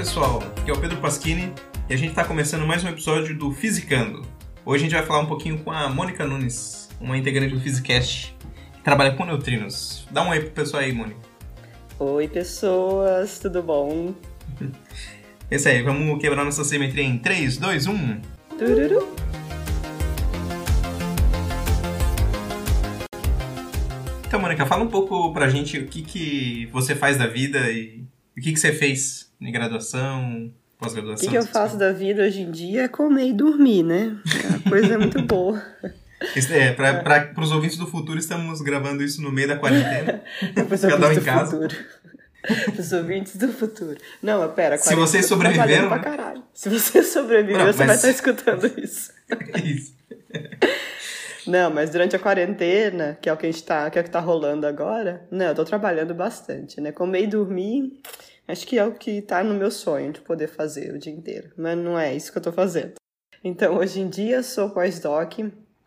pessoal, aqui é o Pedro Pasquini e a gente está começando mais um episódio do Fisicando. Hoje a gente vai falar um pouquinho com a Mônica Nunes, uma integrante do Physicast, que trabalha com neutrinos. Dá um oi pro pessoal aí, Mônica. Oi, pessoas, tudo bom? É isso aí, vamos quebrar nossa simetria em 3, 2, 1. Tururu. Então, Mônica, fala um pouco pra gente o que, que você faz da vida e o que, que você fez em graduação, O pós-graduação. que, que eu faço da vida hoje em dia é comer e dormir, né? A coisa é muito boa. É, pra, pra, pros ouvintes do futuro, estamos gravando isso no meio da quarentena. Cada um em do casa. futuro. Os ouvintes do futuro. Não, mas pera. Se 40 vocês tô sobreviveram, Pra caralho. Se você sobreviveu, Não, você vai mas- estar escutando isso. Isso. Não, mas durante a quarentena, que é o que a gente tá, que é o que tá rolando agora, não, eu tô trabalhando bastante, né? Comer e dormir, acho que é o que tá no meu sonho de poder fazer o dia inteiro. Mas não é isso que eu tô fazendo. Então, hoje em dia, sou pós-doc,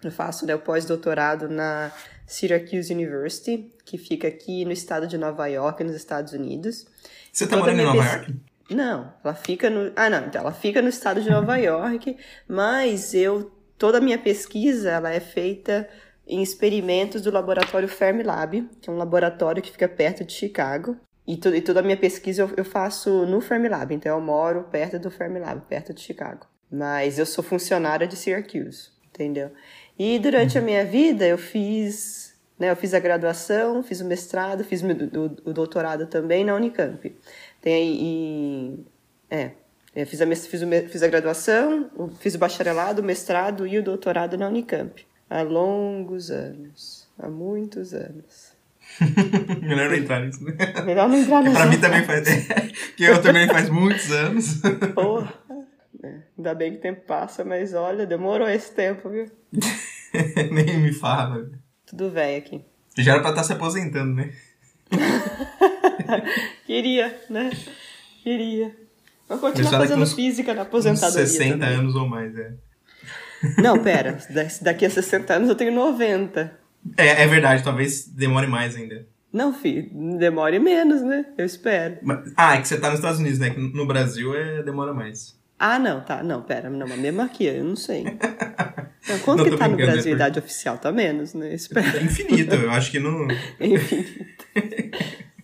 eu faço né, o pós-doutorado na Syracuse University, que fica aqui no estado de Nova York, nos Estados Unidos. Você tá Toda morando em Nova York? Não, ela fica no. Ah, não, então ela fica no estado de Nova York, mas eu toda a minha pesquisa ela é feita em experimentos do laboratório Fermilab, que é um laboratório que fica perto de Chicago. E, tu, e toda a minha pesquisa eu, eu faço no Fermilab, então eu moro perto do Fermilab, perto de Chicago. Mas eu sou funcionária de Syracuse, entendeu? E durante a minha vida eu fiz, né, eu fiz a graduação, fiz o mestrado, fiz o, o- o doutorado também na Unicamp. Tem é, eu fiz a, fiz, o fiz a graduação, fiz o bacharelado, o mestrado e o doutorado na Unicamp. Há longos anos, há muitos anos. Melhor não entrar nisso, né? Melhor não entrar nessa pra mim também faz. que eu também faz muitos anos. Porra. É, ainda bem que o tempo passa, mas olha, demorou esse tempo, viu? Nem me fala. Tudo velho aqui. Já era pra estar se aposentando, né? Queria, né? Queria. Vou continuar fazendo física na aposentadoria 60 também. anos ou mais, é. Não, pera. da- Daqui a 60 anos eu tenho 90. É, é verdade, talvez demore mais ainda. Não, filho, demore menos, né? Eu espero. Mas- ah, é que você tá nos Estados Unidos, né? Que no Brasil é, demora mais. Ah, não, tá. Não, pera. Não, mas mesmo aqui, eu não sei. Não, quanto Não, que tá no Brasil a idade oficial? Tá menos, né? Eu espero. É infinito, eu acho que não. Enfim.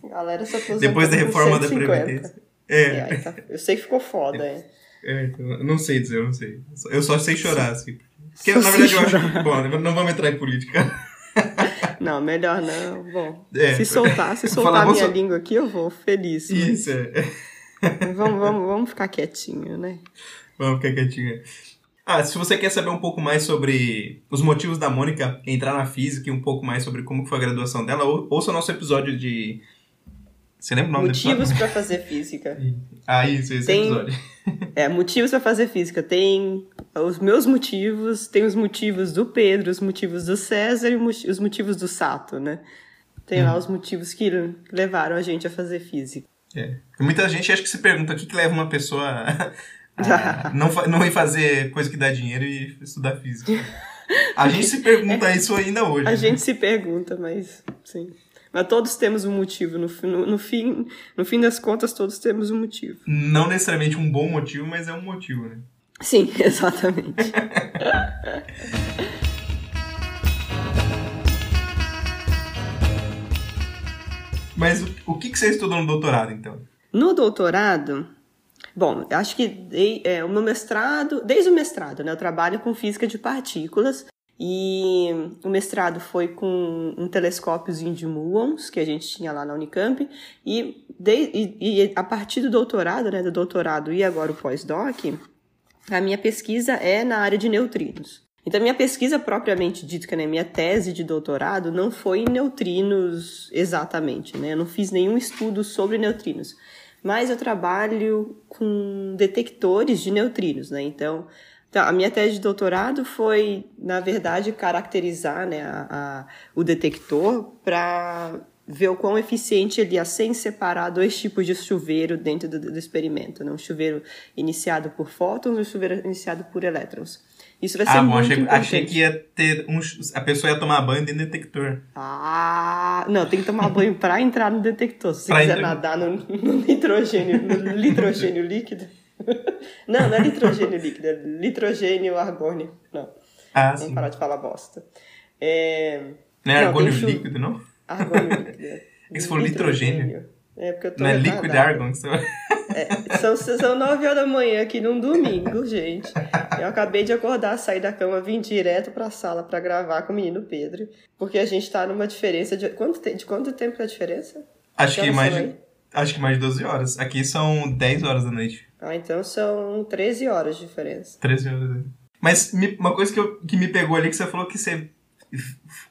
Galera aposenta Depois da reforma da 150. Previdência. É, É, aí tá- eu sei que ficou foda, é. é então, não sei dizer, eu não sei. Eu só sei chorar, assim. Porque, Só na verdade, eu acho que. Bom, não vamos entrar em política. Não, melhor não. Bom, É. se soltar, se Falar, soltar a minha sol- língua aqui, eu vou feliz. mas Isso, é. Vamos, vamos, vamos ficar quietinho, né? Vamos ficar quietinho. Ah, se você quer saber um pouco mais sobre os motivos da Mônica entrar na física e um pouco mais sobre como foi a graduação dela, ou- ouça o nosso episódio de. Você lembra o nome Motivos pra fazer física. Ah, isso, esse Tem- episódio. É, motivos pra fazer física. Tem os meus motivos, tem os motivos do Pedro, os motivos do César e os motivos do Sato, né? Tem Uhum. lá os motivos que levaram a gente a fazer física. É. Muita gente acha que se pergunta o que, que leva uma pessoa a, a não, não ir fazer coisa que dá dinheiro e estudar física. A gente se pergunta isso ainda hoje. A né? gente se pergunta, mas sim. Mas todos temos um motivo. No, no, no fim, no fim das contas, todos temos um motivo. Não necessariamente um bom motivo, mas é um motivo, né? Sim, exatamente. Mas o, o que, que você estudou no doutorado, então? No doutorado, bom, acho que dei- é, o meu mestrado, desde o mestrado, né, eu trabalho com física de partículas e o mestrado foi com um telescópiozinho de muons que a gente tinha lá na Unicamp e, de- e- e a partir do doutorado, né, do doutorado e agora o pós-doc, a minha pesquisa é na área de neutrinos. Então, minha pesquisa propriamente dita, é a minha tese de doutorado, não foi em neutrinos exatamente, né? Eu não fiz nenhum estudo sobre neutrinos. Mas eu trabalho com detectores de neutrinos, né? Então, então, a minha tese de doutorado foi, na verdade, caracterizar né, a, a- o detector para ver o quão eficiente ele ia ser em separar dois tipos de chuveiro dentro do, do experimento, né? um chuveiro iniciado por fótons e um chuveiro iniciado por elétrons. Isso vai ser ah, bom, muito achei, importante. achei que ia ter um. A pessoa ia tomar banho do detector. Ah, não, tem que tomar banho para entrar no detector. Se você Pra quiser entrar- nadar no, no nitrogênio, no nitrogênio líquido. Não, não é nitrogênio líquido, é nitrogênio argônio. Não, Ah, vamos sim. parar de falar bosta. É... Não é Não, argônio chu- líquido, não? Argônio líquido. é. Esse foi nitrogênio. É porque eu tô Não é liquid retardada. argon. que você- É, são, são 9 horas da manhã aqui num domingo, gente. Eu acabei de acordar, sair da cama, vim direto pra sala pra gravar com o menino Pedro. Porque a gente tá numa diferença de. Quanto, te- de quanto tempo é a diferença? Acho Que que horas mais são de, acho que mais de 12 horas. Aqui são 10 horas da noite. Ah, então são 13 horas de diferença. 13 horas. Mas me- uma coisa que, eu- que me pegou ali, que você falou que você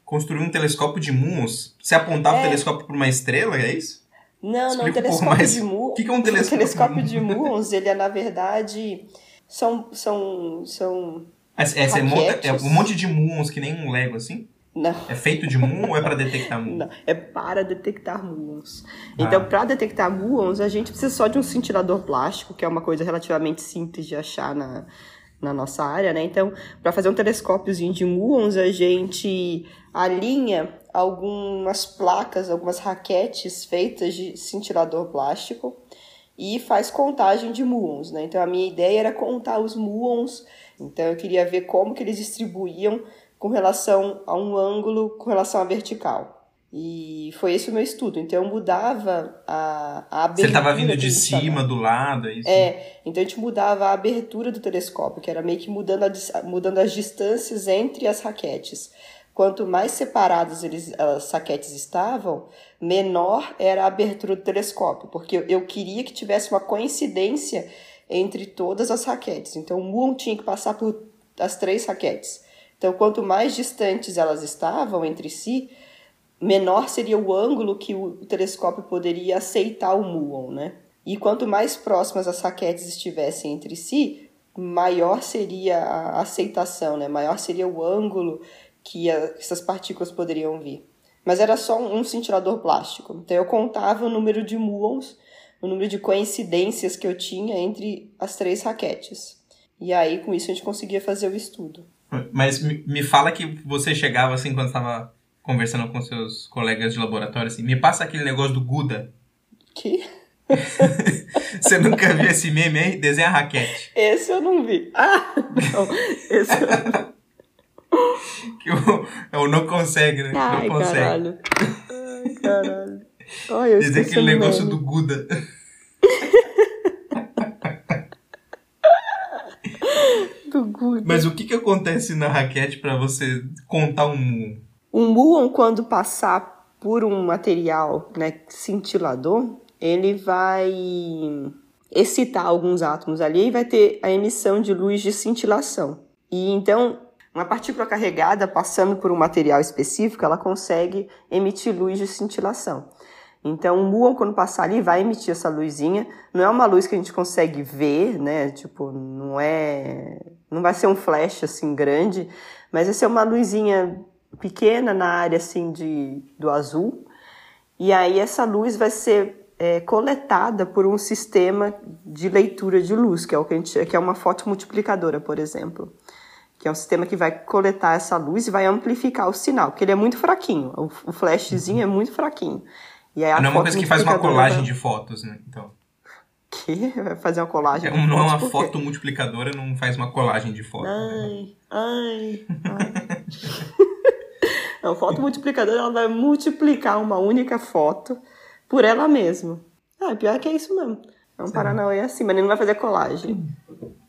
construiu um telescópio de muons. Você apontava o É. telescópio para uma estrela, é isso? Não, não, o um telescópio mais. de Mu... O que que é um telescópio? O telescópio de muons, ele é, na verdade, são... são, são... É, monta- é Raquetes. um monte de muons que nem um Lego, assim? Não. É feito de muon ou é para detectar muon? Não, é para detectar muons. Então, Ah. para detectar muons, a gente precisa só de um cintilador plástico, que é uma coisa relativamente simples de achar na, na nossa área, né? Então, para fazer um telescópiozinho de muons, a gente alinha algumas placas, algumas raquetes feitas de cintilador plástico e faz contagem de muons, né? Então, a minha ideia era contar os muons. Então, eu queria ver como que eles distribuíam com relação a um ângulo com relação à vertical. E foi esse o meu estudo. Então eu mudava a, a abertura. Você estava vindo de cima, do lado, é isso? É, então a gente mudava a abertura do telescópio, que era meio que mudando, a mudando as distâncias entre as raquetes. Quanto mais separadas eles, as raquetes estavam, menor era a abertura do telescópio, porque eu- eu queria que tivesse uma coincidência entre todas as raquetes. Então o muon tinha que passar por as três raquetes. Então, quanto mais distantes elas estavam entre si, menor seria o ângulo que o telescópio poderia aceitar o muon, né? E quanto mais próximas as raquetes estivessem entre si, maior seria a aceitação, né? Maior seria o ângulo que a- essas partículas poderiam vir. Mas era só um cintilador plástico. Então eu contava o número de muons, o número de coincidências que eu tinha entre as três raquetes. E aí com isso a gente conseguia fazer o estudo. Mas me, fala que você chegava assim quando estava conversando com seus colegas de laboratório assim, me passa aquele negócio do Guda. Que Você nunca viu esse meme aí? Desenha a raquete. esse eu não vi. Ah, não. Esse eu não vi. Que o, o não consegue, né? Ai, não consegue. caralho. Ai, caralho. Ai, eu Dizer aquele negócio do Guda. Mas o que que acontece na raquete pra você contar um muon? O muon, quando passar por um material né, cintilador, ele vai excitar alguns átomos ali e vai ter a emissão de luz de cintilação. E então, uma partícula carregada passando por um material específico, ela consegue emitir luz de cintilação. Então, o muon, quando passar ali, vai emitir essa luzinha. Não é uma luz que a gente consegue ver, né? Tipo, não é. Não vai ser um flash assim grande, mas vai ser uma luzinha pequena na área assim de, do azul. E aí essa luz vai ser é, coletada por um sistema de leitura de luz, que é o que a gente, que é uma fotomultiplicadora, por exemplo. Que é um sistema que vai coletar essa luz e vai amplificar o sinal, porque ele é muito fraquinho. O, o flashzinho é muito fraquinho. E aí a não é uma coisa que faz uma colagem vai- de fotos, né? Então, Que? Vai fazer uma colagem? é não é uma foto multiplicadora, não faz uma colagem de fotos. né? Ai, ai, ai. Não, foto multiplicadora, ela vai multiplicar uma única foto por ela mesma. Ah, pior que é isso mesmo. É um Paranauê assim, mas ele não vai fazer colagem.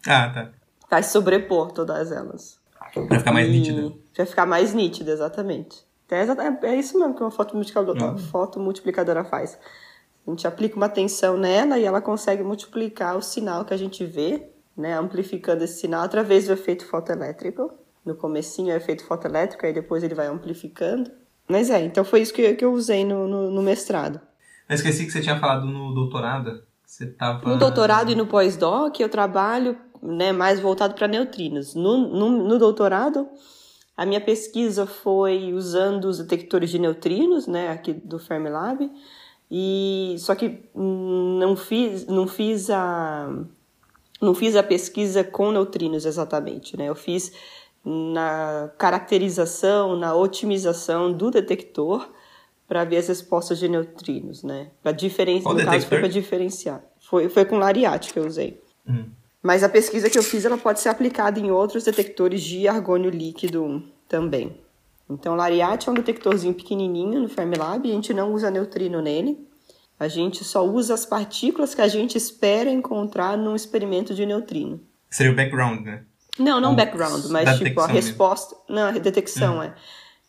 Ah, tá. Vai sobrepor todas elas. Pra ficar mais E- nítida. Pra ficar mais nítida, exatamente. É, exata- é isso mesmo que uma foto multiplicadora, Uhum. foto multiplicadora faz. A gente aplica uma tensão nela e ela consegue multiplicar o sinal que a gente vê, né, amplificando esse sinal através do efeito fotoelétrico. No comecinho é efeito fotoelétrico, aí depois ele vai amplificando. Mas é, então foi isso que, que eu usei no, no, no mestrado. Eu esqueci que você tinha falado no doutorado. Você tava. No doutorado e no pós-doc, eu trabalho né, mais voltado para neutrinos. No, no, no doutorado, A minha pesquisa foi usando os detectores de neutrinos, né, aqui do Fermilab, e só que não fiz, não fiz a não fiz a pesquisa com neutrinos exatamente, né? Eu fiz na caracterização, na otimização do detector para ver as respostas de neutrinos, né? Para diferenciar, no caso foi para diferenciar. Foi foi com Lariat que eu usei. Hum. Mas a pesquisa que eu fiz ela pode ser aplicada em outros detectores de argônio líquido também. Então, o Lariat é um detectorzinho pequenininho no Fermilab, a gente não usa neutrino nele. A gente só usa as partículas que a gente espera encontrar num experimento de neutrino. Seria o background, né? Não, não background, mas tipo a resposta. Mesmo. Não, a detecção uhum. é.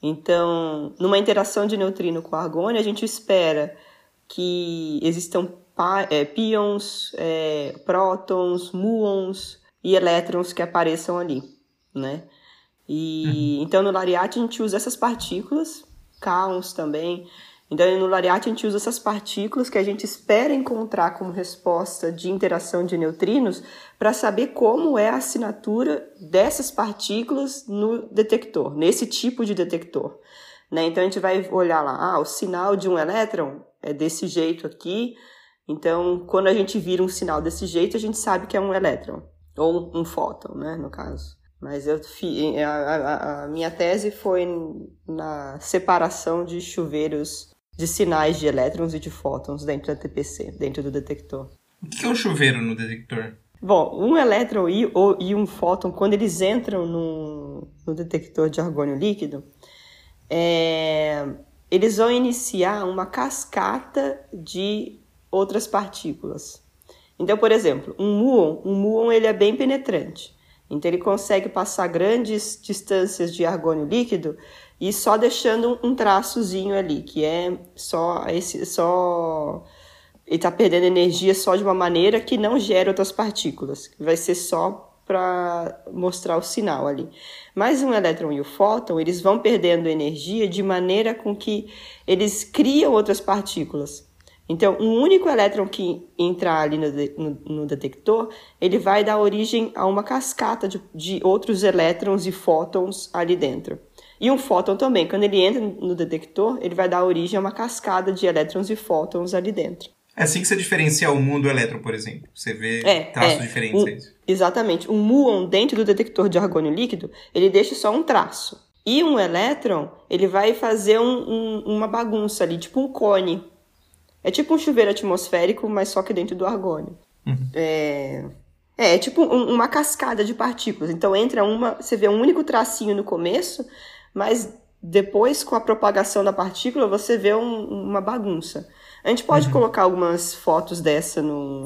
Então, numa interação de neutrino com argônio, a gente espera que existam pions, é, prótons, muons e elétrons que apareçam ali, né? E uhum. então no Lariat a gente usa essas partículas, cáons também. Então no Lariat a gente usa essas partículas que a gente espera encontrar como resposta de interação de neutrinos para saber como é a assinatura dessas partículas no detector, nesse tipo de detector. Né? Então a gente vai olhar lá, ah, o sinal de um elétron é desse jeito aqui, então, quando a gente vira um sinal desse jeito, a gente sabe que é um elétron, ou um fóton, né, no caso. Mas eu, a, a, a minha tese foi na separação de chuveiros de sinais de elétrons e de fótons dentro da TPC, dentro do detector. O que é um chuveiro no detector? Bom, um elétron e, ou, e um fóton, quando eles entram no, no detector de argônio líquido, é, eles vão iniciar uma cascata de outras partículas. Então, por exemplo, um muon, um muon ele é bem penetrante. Então ele consegue passar grandes distâncias de argônio líquido e só deixando um traçozinho ali, que é só esse só ele está perdendo energia só de uma maneira que não gera outras partículas, que vai ser só para mostrar o sinal ali. Mas um elétron e o fóton, eles vão perdendo energia de maneira com que eles criam outras partículas. Então, um único elétron que entrar ali no, de, no, no, detector, ele vai dar origem a uma cascata de, de, outros elétrons e fótons ali dentro. E um fóton também, quando ele entra no detector, ele vai dar origem a uma cascada de elétrons e fótons ali dentro. É assim que você diferencia o muon do elétron, por exemplo. Você vê é, traços é. diferentes. Um, é exatamente. Um muon dentro do detector de argônio líquido, ele deixa só um traço. E um elétron, ele vai fazer um, um, uma bagunça ali, tipo um cone é tipo um chuveiro atmosférico, mas só que dentro do argônio. Uhum. É... é, é tipo um, uma cascada de partículas. Então entra uma, você vê um único tracinho no começo, mas depois com a propagação da partícula você vê um, uma bagunça. A gente pode uhum. colocar algumas fotos dessa no,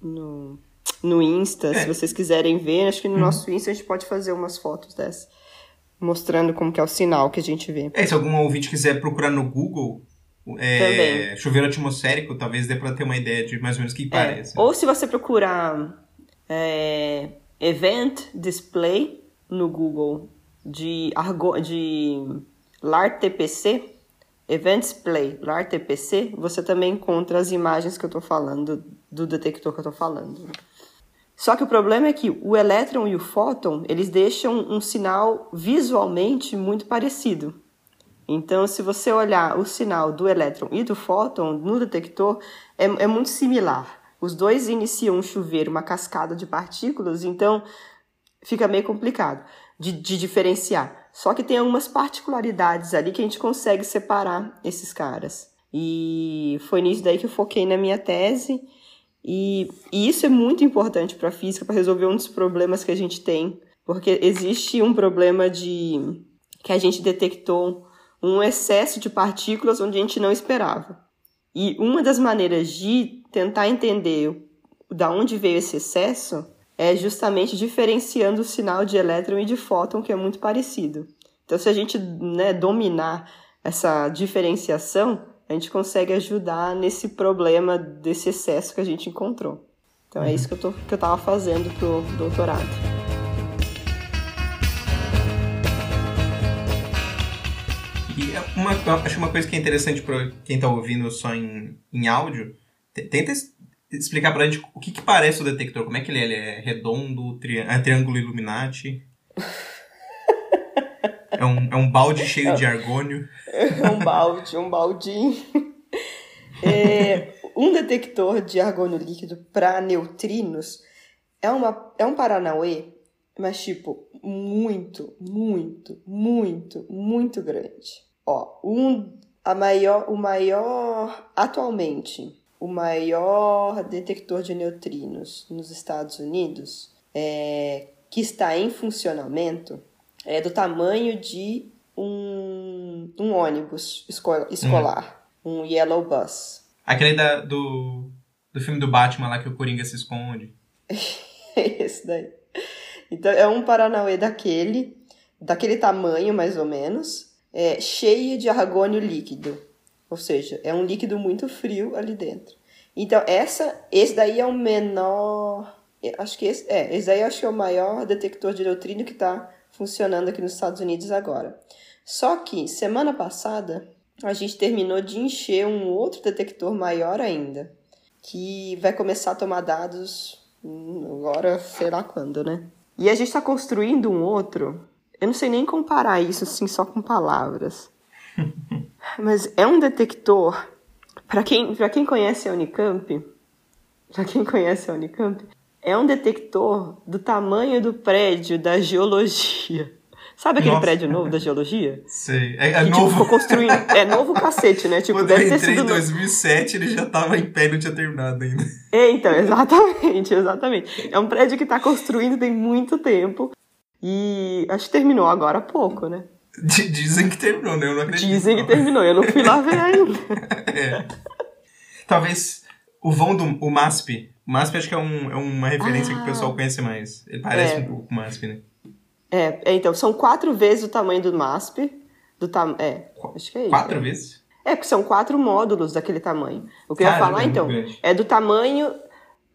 no, no Insta, é. se vocês quiserem ver. Acho que no uhum. nosso Insta a gente pode fazer umas fotos dessa. Mostrando como que é o sinal que a gente vê. É, se algum ouvinte quiser procurar no Google, é, chuveiro atmosférico, talvez dê para ter uma ideia de mais ou menos o que é. parece. Ou se você procurar é, Event Display no Google de, Argo, de LARTPC, Event Display LARTPC, você também encontra as imagens que eu estou falando, do detector que eu estou falando. Só que o problema é que o elétron e o fóton, eles deixam um sinal visualmente muito parecido. Então, se você olhar o sinal do elétron e do fóton no detector, é, é muito similar. Os dois iniciam um chuveiro, uma cascada de partículas, então fica meio complicado de, de diferenciar. Só que tem algumas particularidades ali que a gente consegue separar esses caras. E foi nisso daí que eu foquei na minha tese. E, e isso é muito importante para a física, para resolver um dos problemas que a gente tem. Porque existe um problema de que a gente detectou um excesso de partículas onde a gente não esperava. E uma das maneiras de tentar entender da onde veio esse excesso é justamente diferenciando o sinal de elétron e de fóton, que é muito parecido. Então, se a gente né, dominar essa diferenciação, a gente consegue ajudar nesse problema desse excesso que a gente encontrou. Então, é isso que eu, estava fazendo para o uma, acho uma coisa que é interessante para quem está ouvindo só em, em áudio, tenta explicar para a gente o que, que parece o detector, como é que ele é? Ele é redondo, é triângulo Illuminati? É um, é um balde cheio de argônio. É um balde, um baldinho. É, um detector de argônio líquido para neutrinos é, uma, é um Paranauê, mas tipo, muito, muito, muito, muito grande. Ó, um, a maior, o maior, atualmente, o maior detector de neutrinos nos Estados Unidos, é, que está em funcionamento, é do tamanho de um, um ônibus escolar, hum. um Yellow Bus. Aquele da, do, do filme do Batman lá que o Coringa se esconde. Esse daí. Então, é um Paranauê daquele, daquele tamanho mais ou menos, é, cheio de argônio líquido. Ou seja, é um líquido muito frio ali dentro. Então, essa, esse daí é o menor. Acho que esse, é, esse daí acho que é o maior detector de neutrino que está funcionando aqui nos Estados Unidos agora. Só que semana passada a gente terminou de encher um outro detector maior ainda, que vai começar a tomar dados agora, sei lá quando, né? E a gente está construindo um outro. Eu não sei nem comparar isso assim só com palavras. Mas é um detector. Para quem, quem conhece a Unicamp, para quem conhece a Unicamp, é um detector do tamanho do prédio da geologia. Sabe aquele Nossa. prédio novo da geologia? Sei. É, é que, novo. Tipo, construindo. É novo cacete, né? Tipo, Quando deve eu ter entrei em 2007, ele já tava em pé e não tinha terminado ainda. É, então, exatamente, exatamente. É um prédio que tá construindo tem muito tempo. E acho que terminou agora há pouco, né? Dizem que terminou, né? Eu não acredito. Dizem que terminou, eu não fui lá ver ainda. é. Talvez o vão do o MASP. O MASP acho que é, um, é uma referência ah, que o pessoal ah. conhece mais. Ele parece é. um pouco com o MASP, né? É, é, então, são quatro vezes o tamanho do MASP. Do tam é, acho que é isso. Quatro é. vezes? É, porque são quatro módulos daquele tamanho. O que eu ia falar, é então, é do tamanho.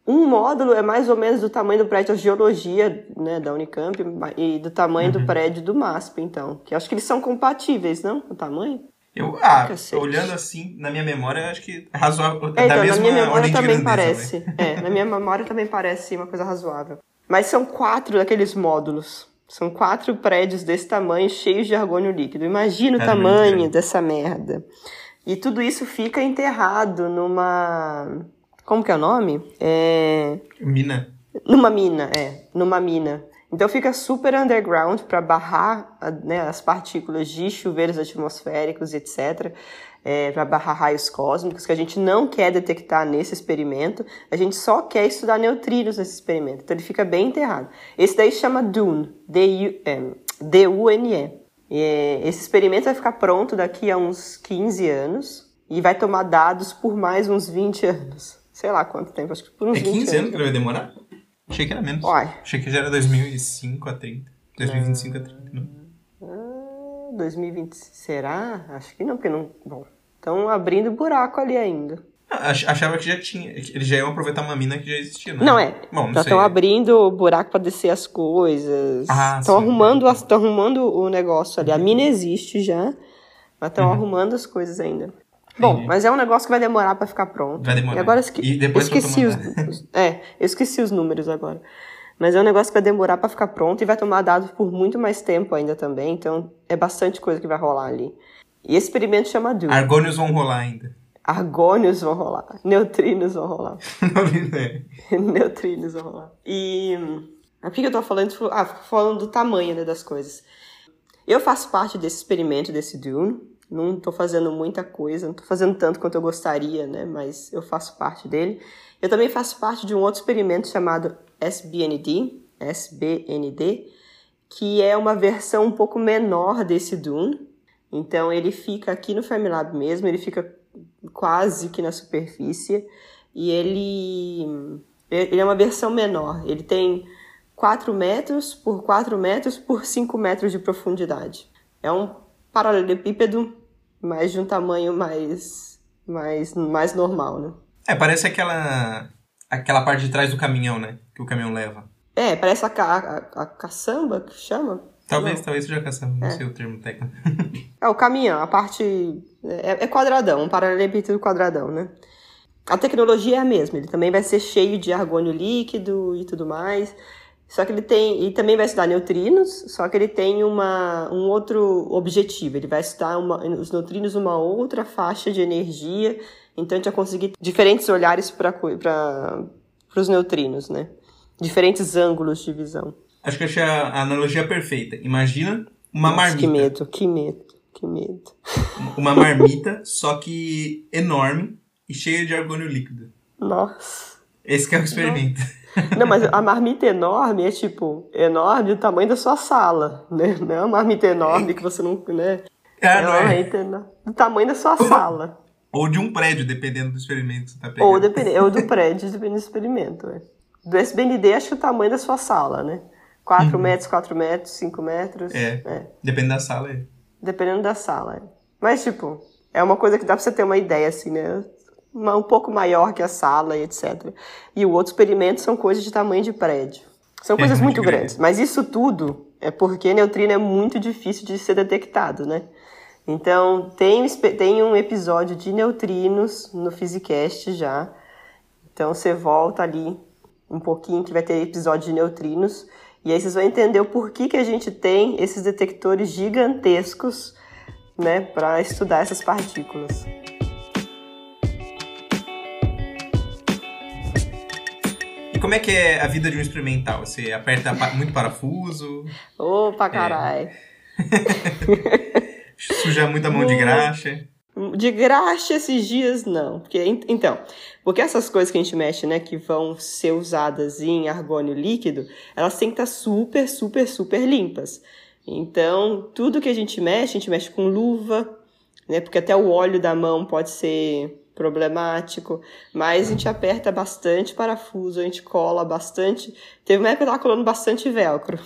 Um módulo é mais ou menos do tamanho do prédio de geologia, né, da Unicamp, e do tamanho uhum. do prédio do MASP, então. Que acho que eles são compatíveis, não? O tamanho? Eu, ah, Cacete. olhando assim, na minha memória, acho que é razoável. É, então, da mesma na minha memória também parece. Né? É, na minha memória também parece uma coisa razoável. Mas são quatro daqueles módulos. São quatro prédios desse tamanho, cheios de argônio líquido. Imagina o é tamanho dessa merda. E tudo isso fica enterrado numa. Como que é o nome? É. Mina. Numa mina, é. Numa mina. Então fica super underground para barrar né, as partículas de chuveiros atmosféricos, etc é, para barrar raios cósmicos, que a gente não quer detectar nesse experimento, a gente só quer estudar neutrinos nesse experimento. Então ele fica bem enterrado. Esse daí chama DUNE, D-U-N-E. É, esse experimento vai ficar pronto daqui a uns 15 anos e vai tomar dados por mais uns 20 anos. Sei lá quanto tempo, acho que por uns é 15 anos. anos que ele vai demorar? Achei que era menos. Uai. Achei que já era 2005 a 30. 2025 a 30, não. 2020, ah, será? Acho que não, porque não. Bom, Estão abrindo buraco ali ainda. Ah, achava que já tinha. Eles já iam aproveitar uma mina que já existia, né? Não é. Bom, não já estão abrindo buraco para descer as coisas. Estão ah, arrumando, estão arrumando o negócio ali. A mina existe já, mas estão uhum. arrumando as coisas ainda. Bom, mas é um negócio que vai demorar para ficar pronto. Vai demorar. E agora esque... e depois eu esqueci os, é, eu esqueci os números agora. Mas é um negócio que vai demorar para ficar pronto e vai tomar dados por muito mais tempo ainda também. Então é bastante coisa que vai rolar ali. E esse experimento chama Dune. Argônios vão rolar ainda. Argônios vão rolar. Neutrinos vão rolar. Neutrinos vão rolar. E. O que eu tô falando? Ah, falando do tamanho né, das coisas. Eu faço parte desse experimento, desse Dune. Não tô fazendo muita coisa, não tô fazendo tanto quanto eu gostaria, né? Mas eu faço parte dele. Eu também faço parte de um outro experimento chamado SBND, SBND, que é uma versão um pouco menor desse Dune então ele fica aqui no Fermilab mesmo, ele fica quase que na superfície e ele, ele é uma versão menor. Ele tem 4 metros por 4 metros por 5 metros de profundidade. É um paralelepípedo, mas de um tamanho mais, mais, mais normal, né? É, parece aquela, aquela parte de trás do caminhão, né? Que o caminhão leva. É, parece a, a, a caçamba que chama. Talvez, não. talvez seja caçamba, não é. sei o termo técnico. é, o caminhão, a parte. É, é quadradão, um paralelepípedo quadradão, né? A tecnologia é a mesma, ele também vai ser cheio de argônio líquido e tudo mais. Só que ele tem, e também vai estudar neutrinos, só que ele tem uma, um outro objetivo. Ele vai estudar uma, os neutrinos uma outra faixa de energia. Então a gente vai conseguir diferentes olhares para os neutrinos, né? Diferentes ângulos de visão. Acho que achei a analogia perfeita. Imagina uma Nossa, marmita. Que medo, que medo, que medo. Uma marmita, só que enorme e cheia de argônio líquido. Nossa. Esse é o experimento. Nossa. Não, mas a marmita enorme é tipo, enorme do tamanho da sua sala, né? Não é uma marmita enorme que você não. Né? É, é marmita enorme, do tamanho da sua sala. Ou de um prédio, dependendo do experimento que você tá pegando. Ou, dependendo, ou do prédio, dependendo do experimento. É. Do SBND, acho que é o tamanho da sua sala, né? 4 uhum. metros, 4 metros, 5 metros. É. é. Dependendo da sala, é. Dependendo da sala, é. Mas, tipo, é uma coisa que dá pra você ter uma ideia, assim, né? Um pouco maior que a sala e etc. E o outro experimento são coisas de tamanho de prédio. São é coisas muito, muito grandes. Mas isso tudo é porque neutrino é muito difícil de ser detectado, né? Então, tem, tem um episódio de neutrinos no Physicast já. Então, você volta ali um pouquinho que vai ter episódio de neutrinos. E aí vocês vão entender o porquê que a gente tem esses detectores gigantescos, né, para estudar essas partículas. Como é que é a vida de um experimental? Você aperta muito parafuso? Opa, carai. É... Suja muita mão de graxa? De graxa esses dias, não. Porque, então, porque essas coisas que a gente mexe, né, que vão ser usadas em argônio líquido, elas têm que estar super, super, super limpas. Então, tudo que a gente mexe, a gente mexe com luva, né, porque até o óleo da mão pode ser problemático, mas a gente aperta bastante parafuso, a gente cola bastante. Teve uma época que eu tava colando bastante velcro.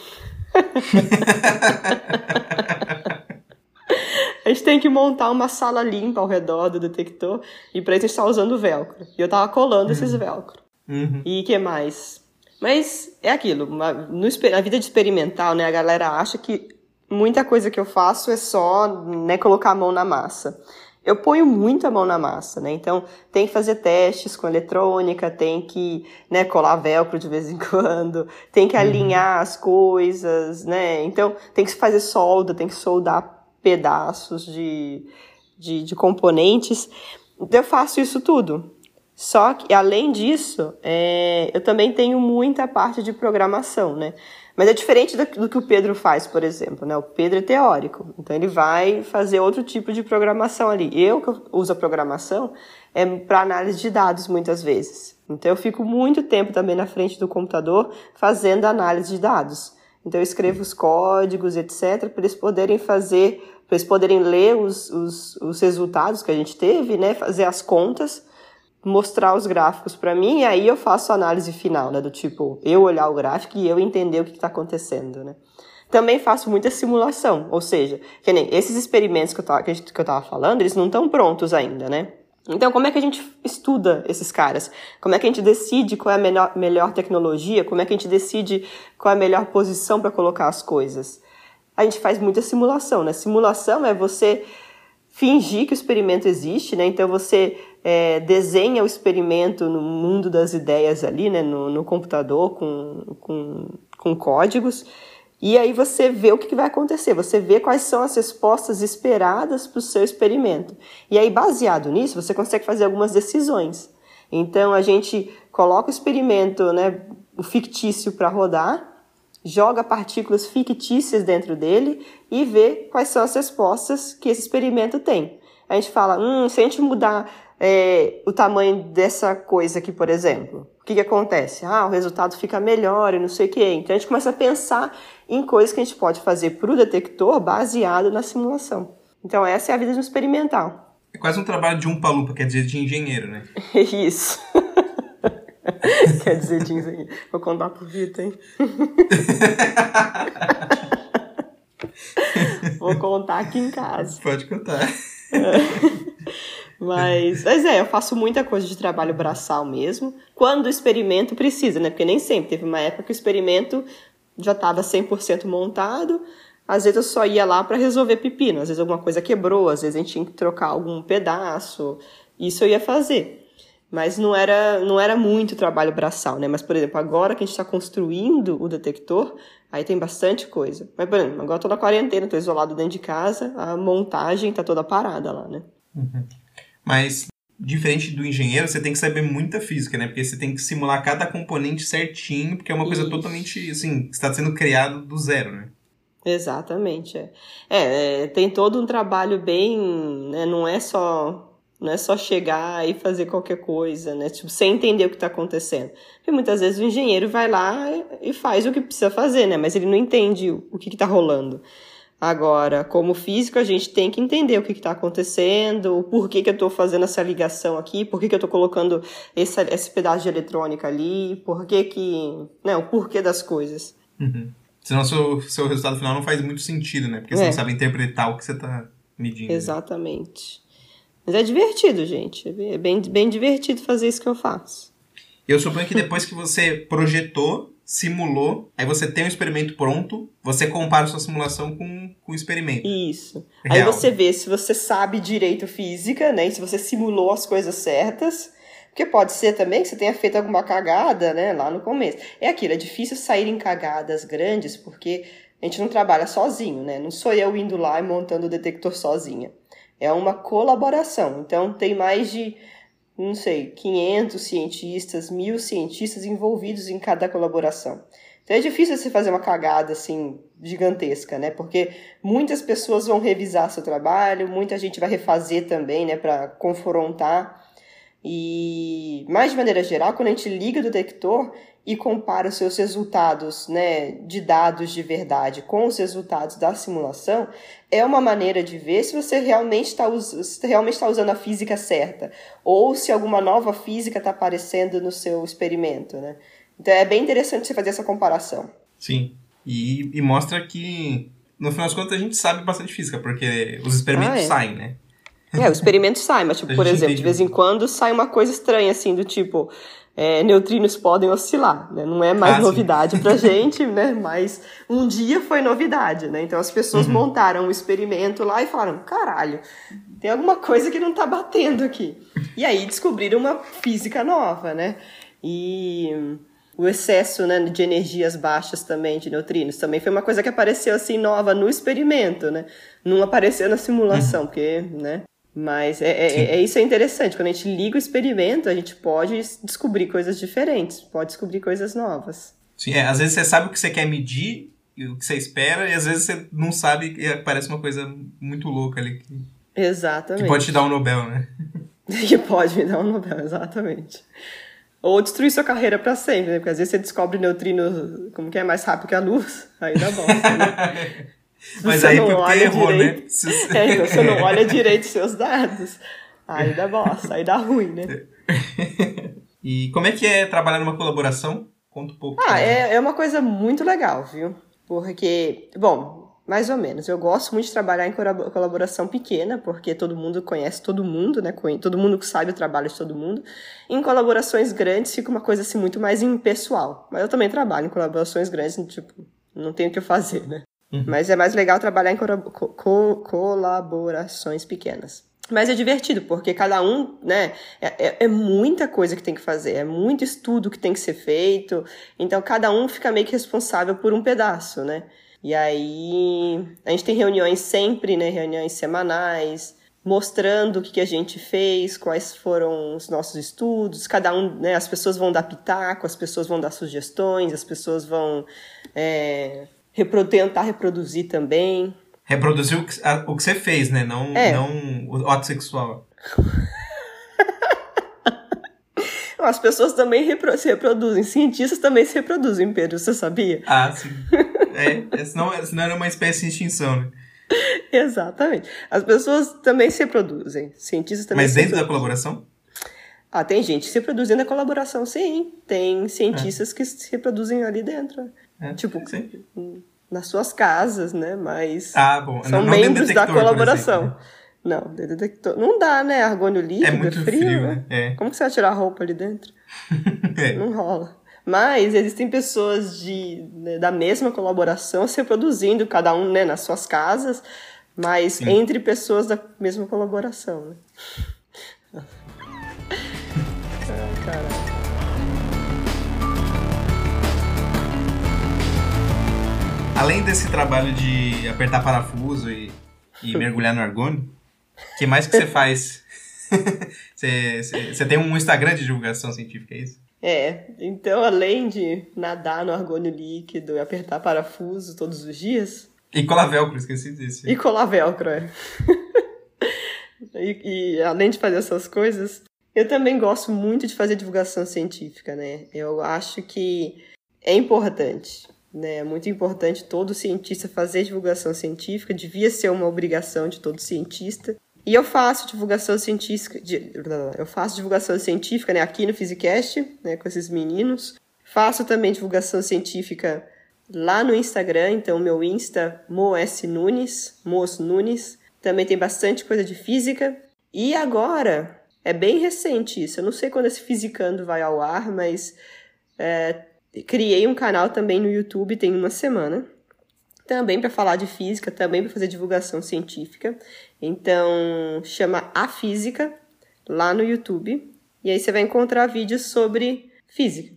a gente tem que montar uma sala limpa ao redor do detector e para isso a gente tá usando velcro. E eu tava colando uhum. esses velcro. Uhum. E que mais? Mas é aquilo, uma, no, na vida de experimental, né, a galera acha que muita coisa que eu faço é só né, colocar a mão na massa eu ponho muito a mão na massa, né? Então, tem que fazer testes com eletrônica, tem que né, colar velcro de vez em quando, tem que alinhar as coisas, né? Então, tem que fazer solda, tem que soldar pedaços de, de, de componentes. Então, eu faço isso tudo. Só que, além disso, é, eu também tenho muita parte de programação, né? Mas é diferente do, do, que o Pedro faz, por exemplo, né? O Pedro é teórico, então ele vai fazer outro tipo de programação ali. Eu que uso a programação é para análise de dados muitas vezes. Então eu fico muito tempo também na frente do computador fazendo análise de dados. Então eu escrevo os códigos, etc, para eles poderem fazer, para eles poderem ler os, os, os resultados que a gente teve, né? Fazer as contas mostrar os gráficos para mim e aí eu faço a análise final, né? Do tipo, eu olhar o gráfico e eu entender o que está acontecendo, né? Também faço muita simulação, ou seja, que nem esses experimentos que eu, tava, que eu tava falando, eles não estão prontos ainda, né? Então, como é que a gente estuda esses caras? Como é que a gente decide qual é a melhor, melhor tecnologia? Como é que a gente decide qual é a melhor posição para colocar as coisas? A gente faz muita simulação, né? Simulação é você fingir que o experimento existe, né? Então você é, desenha o experimento no mundo das ideias ali, né, no, no computador, com, com, com códigos, e aí você vê o que vai acontecer, você vê quais são as respostas esperadas para o seu experimento. E aí, baseado nisso, você consegue fazer algumas decisões. Então, a gente coloca o experimento, né, o fictício para rodar, joga partículas fictícias dentro dele e vê quais são as respostas que esse experimento tem. A gente fala, hum, se a gente mudar é, o tamanho dessa coisa aqui, por exemplo. O que, que acontece? Ah, o resultado fica melhor e não sei o quê. Então a gente começa a pensar em coisas que a gente pode fazer para o detector baseado na simulação. Então essa é a vida de um experimental. É quase um trabalho de um palupa, quer dizer, de engenheiro, né? Isso. quer dizer de engenheiro. Vou contar pro Vitor, hein? Vou contar aqui em casa. Pode contar. Mas, mas é, eu faço muita coisa de trabalho braçal mesmo, quando o experimento precisa, né? Porque nem sempre. Teve uma época que o experimento já estava 100% montado, às vezes eu só ia lá para resolver pepino, às vezes alguma coisa quebrou, às vezes a gente tinha que trocar algum pedaço, isso eu ia fazer. Mas não era, não era muito trabalho braçal, né? Mas, por exemplo, agora que a gente está construindo o detector, aí tem bastante coisa. Mas, por exemplo, agora eu tô na quarentena, tô isolado dentro de casa, a montagem tá toda parada lá, né? Uhum. Mas, diferente do engenheiro, você tem que saber muita física, né? Porque você tem que simular cada componente certinho, porque é uma coisa Isso. totalmente, assim, está sendo criado do zero, né? Exatamente, é. é. É, tem todo um trabalho bem, né, não é só não é só chegar e fazer qualquer coisa, né? Tipo, sem entender o que está acontecendo. Porque muitas vezes o engenheiro vai lá e faz o que precisa fazer, né? Mas ele não entende o que está rolando. Agora, como físico, a gente tem que entender o que está acontecendo, o porquê que eu estou fazendo essa ligação aqui, por que, que eu estou colocando esse, esse pedaço de eletrônica ali, por que que... Né, o porquê das coisas. Uhum. Senão seu, seu resultado final não faz muito sentido, né? Porque você é. não sabe interpretar o que você está medindo. Exatamente. Mas é divertido, gente. É bem, bem divertido fazer isso que eu faço. Eu suponho que depois que você projetou, simulou, aí você tem o um experimento pronto, você compara sua simulação com, com o experimento. Isso. Real. Aí você vê se você sabe direito física, né? E se você simulou as coisas certas. Porque pode ser também que você tenha feito alguma cagada, né, lá no começo. É aquilo, é difícil sair em cagadas grandes, porque a gente não trabalha sozinho, né? Não sou eu indo lá e montando o detector sozinha. É uma colaboração. Então, tem mais de, não sei, 500 cientistas, mil cientistas envolvidos em cada colaboração. Então, é difícil você fazer uma cagada assim gigantesca, né? Porque muitas pessoas vão revisar seu trabalho, muita gente vai refazer também, né, para confrontar. E, mais de maneira geral, quando a gente liga o detector e compara os seus resultados né, de dados de verdade com os resultados da simulação, é uma maneira de ver se você realmente está realmente tá usando a física certa ou se alguma nova física está aparecendo no seu experimento. Né? Então é bem interessante você fazer essa comparação. Sim, e, e mostra que no final das contas a gente sabe bastante física, porque os experimentos ah, é. saem, né? É, o experimento sai, mas, tipo, por exemplo, de vez em quando sai uma coisa estranha, assim, do tipo, é, neutrinos podem oscilar, né? Não é mais ah, novidade pra gente, né? Mas um dia foi novidade, né? Então as pessoas uhum. montaram um experimento lá e falaram, caralho, tem alguma coisa que não tá batendo aqui. E aí descobriram uma física nova, né? E o excesso né, de energias baixas também, de neutrinos, também foi uma coisa que apareceu assim nova no experimento, né? Não apareceu na simulação, uhum. porque, né? Mas é, é, é, isso é interessante. Quando a gente liga o experimento, a gente pode descobrir coisas diferentes, pode descobrir coisas novas. Sim, é, às vezes você sabe o que você quer medir, o que você espera, e às vezes você não sabe e aparece uma coisa muito louca ali. Que, exatamente. Que pode te dar um Nobel, né? que pode me dar um Nobel, exatamente. Ou destruir sua carreira para sempre, né? Porque às vezes você descobre neutrino como que é mais rápido que a luz, aí dá bosta, né? Mas aí porque errou, né? direito, né? É, então você não olha direito seus dados. Aí dá bosta, aí dá ruim, né? e como é que é trabalhar numa colaboração? Conta um pouco. Ah, é, é uma coisa muito legal, viu? Porque, bom, mais ou menos. Eu gosto muito de trabalhar em colaboração pequena, porque todo mundo conhece todo mundo, né? Todo mundo sabe o trabalho de todo mundo. Em colaborações grandes fica uma coisa assim muito mais impessoal. Mas eu também trabalho em colaborações grandes, tipo, não tenho o que fazer, né? Uhum. Mas é mais legal trabalhar em co co colaborações pequenas. Mas é divertido, porque cada um, né, é, é, é, muita coisa que tem que fazer, é muito estudo que tem que ser feito, então cada um fica meio que responsável por um pedaço, né? E aí a gente tem reuniões sempre, né, reuniões semanais, mostrando o que, que a gente fez, quais foram os nossos estudos, cada um, né, as pessoas vão dar pitaco, as pessoas vão dar sugestões, as pessoas vão é, repro tentar reproduzir também. Reproduzir o que, a, o que você fez, né? Não, é. não o ato sexual. As pessoas também repro se reproduzem, cientistas também se reproduzem, Pedro, você sabia? Ah, sim. é, senão, senão era uma espécie de extinção, né? Exatamente. As pessoas também se reproduzem, cientistas também Mas dentro da colaboração? Ah, tem gente se reproduz na colaboração, sim. Tem cientistas é. que se reproduzem ali dentro. É, tipo, sim. Nas suas casas, né? Mas ah, bom. são não, membros detector, da colaboração. Né? Não, detector. Não dá, né? Argônio líquido, é muito frio, frio né? É. Como que você vai tirar a roupa ali dentro? é. Não rola. Mas existem pessoas de, né, da mesma colaboração se reproduzindo, cada um né, nas suas casas, mas Sim. entre pessoas da mesma colaboração. Né? além desse trabalho de apertar parafuso e, e mergulhar no argônio, o que mais que você faz? você tem um Instagram de divulgação científica, é isso? É, então além de nadar no argônio líquido e apertar parafuso todos os dias. E colar velcro, esqueci disso. E colar velcro, é. e, e além de fazer essas coisas, eu também gosto muito de fazer divulgação científica, né? Eu acho que é importante, né? É muito importante todo cientista fazer divulgação científica, devia ser uma obrigação de todo cientista. E eu faço divulgação científica, eu faço divulgação científica, né, aqui no Physicast, né, com esses meninos. Faço também divulgação científica lá no Instagram, então meu Insta Moes Nunes, Mos Nunes, também tem bastante coisa de física. E agora, é bem recente isso, eu não sei quando esse Fisicando vai ao ar, mas é, criei um canal também no YouTube tem uma semana, também para falar de física, também para fazer divulgação científica. Então, chama A Física lá no YouTube. E aí você vai encontrar vídeos sobre física.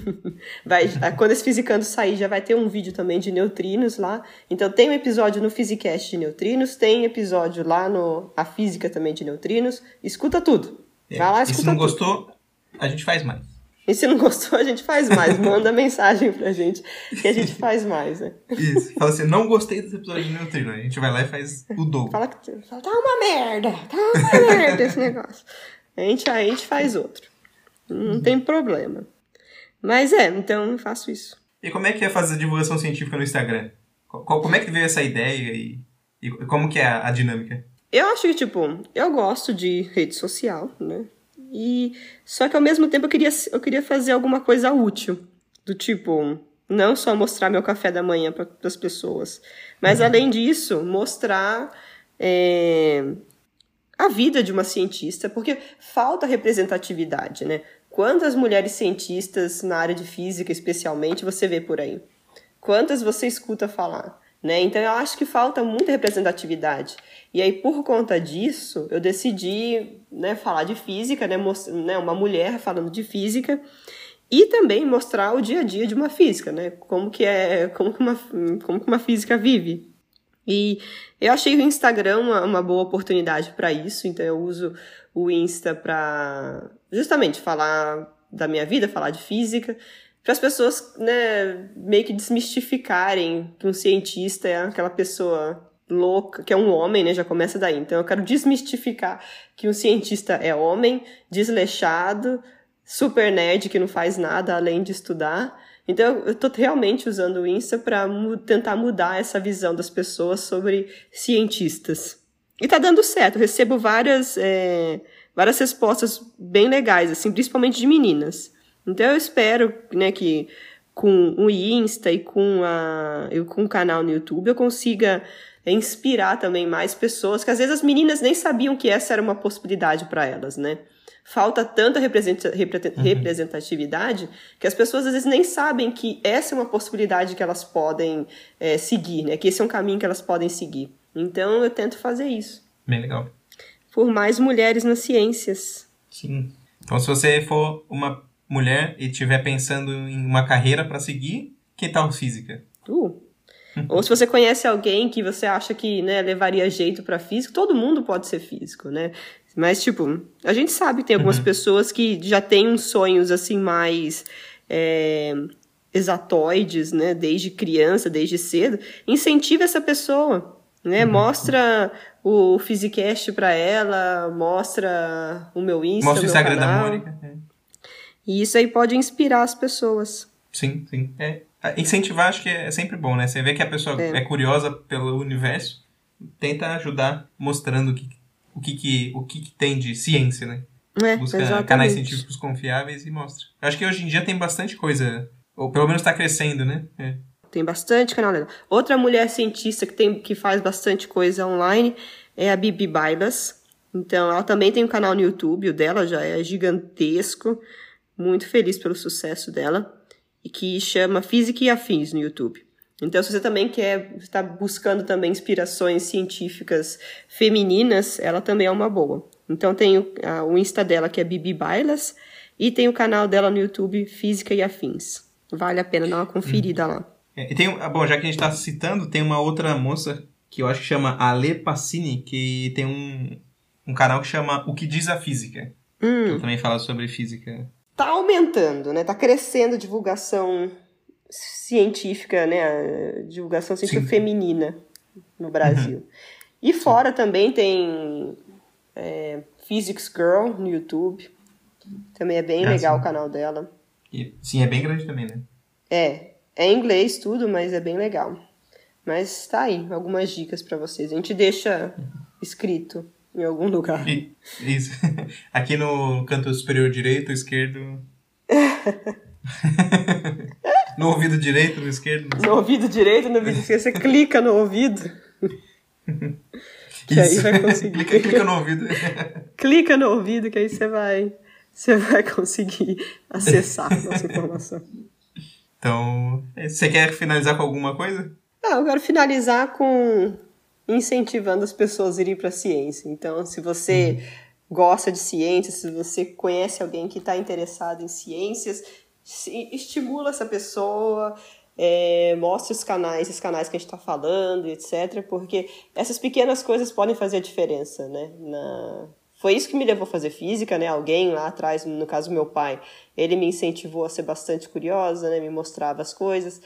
vai, quando esse Fisicando sair, já vai ter um vídeo também de neutrinos lá. Então tem um episódio no Physicast de neutrinos, tem episódio lá no A Física também de neutrinos. Escuta tudo. É, vai lá, escuta E se não tudo. gostou, a gente faz mais. E se não gostou, a gente faz mais. Manda mensagem pra gente que a gente faz mais, né? Isso. Fala assim, não gostei desse episódio de Neutrino. A gente vai lá e faz o dobro. Fala que fala, tá uma merda, tá uma merda esse negócio. A gente, a gente faz outro. Não tem problema. Mas é, então eu faço isso. E como é que é fazer divulgação científica no Instagram? Como é que veio essa ideia e, e como que é a, a dinâmica? Eu acho que, tipo, eu gosto de rede social, né? E só que ao mesmo tempo eu queria, eu queria fazer alguma coisa útil, do tipo, não só mostrar meu café da manhã para as pessoas, mas uhum. além disso, mostrar é, a vida de uma cientista, porque falta representatividade, né? Quantas mulheres cientistas na área de física, especialmente, você vê por aí? Quantas você escuta falar? Né? Então eu acho que falta muita representatividade. E aí, por conta disso, eu decidi né, falar de física, né, né, uma mulher falando de física, e também mostrar o dia a dia de uma física, né? Como que é, como que uma, como que uma física vive. E eu achei o Instagram uma, uma boa oportunidade para isso, então eu uso o Insta para justamente falar da minha vida, falar de física, para as pessoas né, meio que desmistificarem que um cientista é aquela pessoa louca, que é um homem, né? Já começa daí. Então eu quero desmistificar que um cientista é homem, desleixado, super nerd que não faz nada além de estudar. Então eu estou realmente usando o Insta para mu tentar mudar essa visão das pessoas sobre cientistas. E tá dando certo. Eu recebo várias é, várias respostas bem legais, assim, principalmente de meninas. Então eu espero, né, que com o Insta e com, a, e com o canal no YouTube eu consiga inspirar também mais pessoas, que às vezes as meninas nem sabiam que essa era uma possibilidade para elas, né? Falta tanta uhum. representatividade que as pessoas às vezes nem sabem que essa é uma possibilidade que elas podem é, seguir, né? Que esse é um caminho que elas podem seguir. Então eu tento fazer isso. Bem legal. Por mais mulheres nas ciências. Sim. Então se você for uma mulher e estiver pensando em uma carreira para seguir, que tal física? Uh. Ou se você conhece alguém que você acha que né, levaria jeito para físico, todo mundo pode ser físico, né? Mas, tipo, a gente sabe que tem algumas uhum. pessoas que já têm uns sonhos, assim, mais é, exatoides, né? Desde criança, desde cedo. Incentiva essa pessoa, né? Uhum. Mostra o Physicast para ela, mostra o meu Insta, Mostra o Instagram canal. da Mônica. É. E isso aí pode inspirar as pessoas. Sim, sim. É, incentivar acho que é sempre bom, né? Você vê que a pessoa é, é curiosa pelo universo, tenta ajudar mostrando o que, o que, que, o que, que tem de ciência, né? É, Busca exatamente. canais científicos confiáveis e mostra. Acho que hoje em dia tem bastante coisa, ou pelo menos está crescendo, né? É. Tem bastante canal legal. Outra mulher cientista que, tem, que faz bastante coisa online é a Bibi Bailas. Então, ela também tem um canal no YouTube, o dela já é gigantesco muito feliz pelo sucesso dela, e que chama Física e Afins no YouTube. Então, se você também quer estar buscando também inspirações científicas femininas, ela também é uma boa. Então, tem o, a, o Insta dela, que é Bibi Bailas, e tem o canal dela no YouTube Física e Afins. Vale a pena dar uma conferida lá. É, e tem, ah, bom, já que a gente tá citando, tem uma outra moça que eu acho que chama Ale Passini, que tem um, um canal que chama O que diz a física. Hum, Ela também fala sobre física. Tá aumentando, né? Tá crescendo a divulgação científica, né? A divulgação científica Sim. feminina no Brasil. E fora também tem é, Physics Girl no YouTube. Também é bem Ah, legal sim. o canal dela. E, sim, é bem grande também, né? É, é em inglês tudo, mas é bem legal. Mas tá aí, algumas dicas pra vocês. A gente deixa escrito em algum lugar. E- isso. Aqui no canto superior direito, esquerdo. no ouvido direito, no esquerdo. no- No ouvido direito, no ouvido esquerdo, você clica no ouvido. Que aí Isso. vai conseguir. clica, clica no ouvido. Clica no ouvido que aí você vai, você vai conseguir acessar a nossa informação. Então, você quer finalizar com alguma coisa? Ah, eu quero finalizar com incentivando as pessoas a irem para a ciência. Então, se você gosta de ciência, se você conhece alguém que está interessado em ciências, estimula essa pessoa, é, mostre os canais, esses canais que a gente está falando, etc. Porque essas pequenas coisas podem fazer a diferença, né? Na... Foi isso que me levou a fazer física, né? Alguém lá atrás, no caso meu pai, ele me incentivou a ser bastante curiosa, né? Me mostrava as coisas.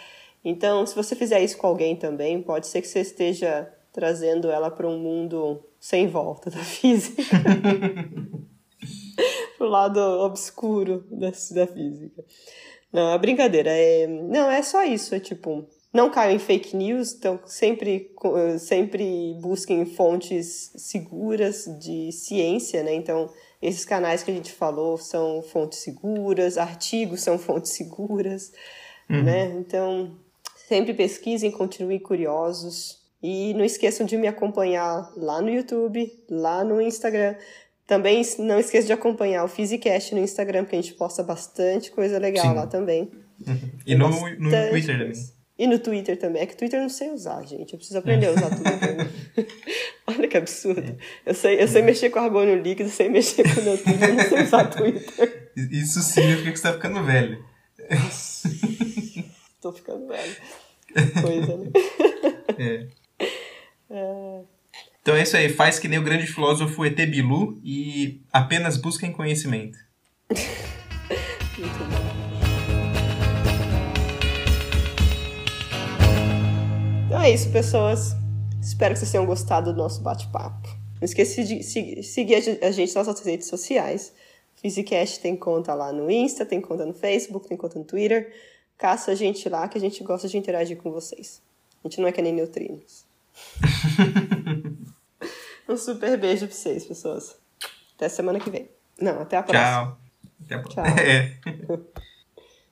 Então, se você fizer isso com alguém também, pode ser que você esteja trazendo ela para um mundo sem volta da física. pro lado obscuro da, da física. Não, é brincadeira. É, não, é só isso. É tipo, não caiam em fake news, então sempre, sempre busquem fontes seguras de ciência, né? Então, esses canais que a gente falou são fontes seguras, artigos são fontes seguras, né? Então, sempre pesquisem, continuem curiosos. E não esqueçam de me acompanhar lá no YouTube, lá no Instagram. Também não esqueça de acompanhar o Physicast no Instagram, porque a gente posta bastante coisa legal Sim. lá também. E no, no Twitter também. E no Twitter também. É que Twitter eu não sei usar, gente. Eu preciso aprender a usar Twitter. né? Olha que absurdo. Eu sei, eu sei mexer com argônio líquido, sei mexer com o meu Twitter, eu não sei usar Twitter. Isso significa que você tá ficando velho. Tô ficando velho. Coisa, né? É. Então é isso aí, faz que nem o grande filósofo ET Bilu e apenas busquem conhecimento. Então é isso, pessoas. Espero que vocês tenham gostado do nosso bate-papo. Não esqueça de se- seguir a gente nas nossas redes sociais. Physicast tem conta lá no Insta, tem conta no Facebook, tem conta no Twitter. Caça a gente lá que a gente gosta de interagir com vocês. A gente não é que nem neutrinos. um super beijo pra vocês, pessoas. Até semana que vem. Não, até a próxima. Tchau. Até a próxima. Tchau. É.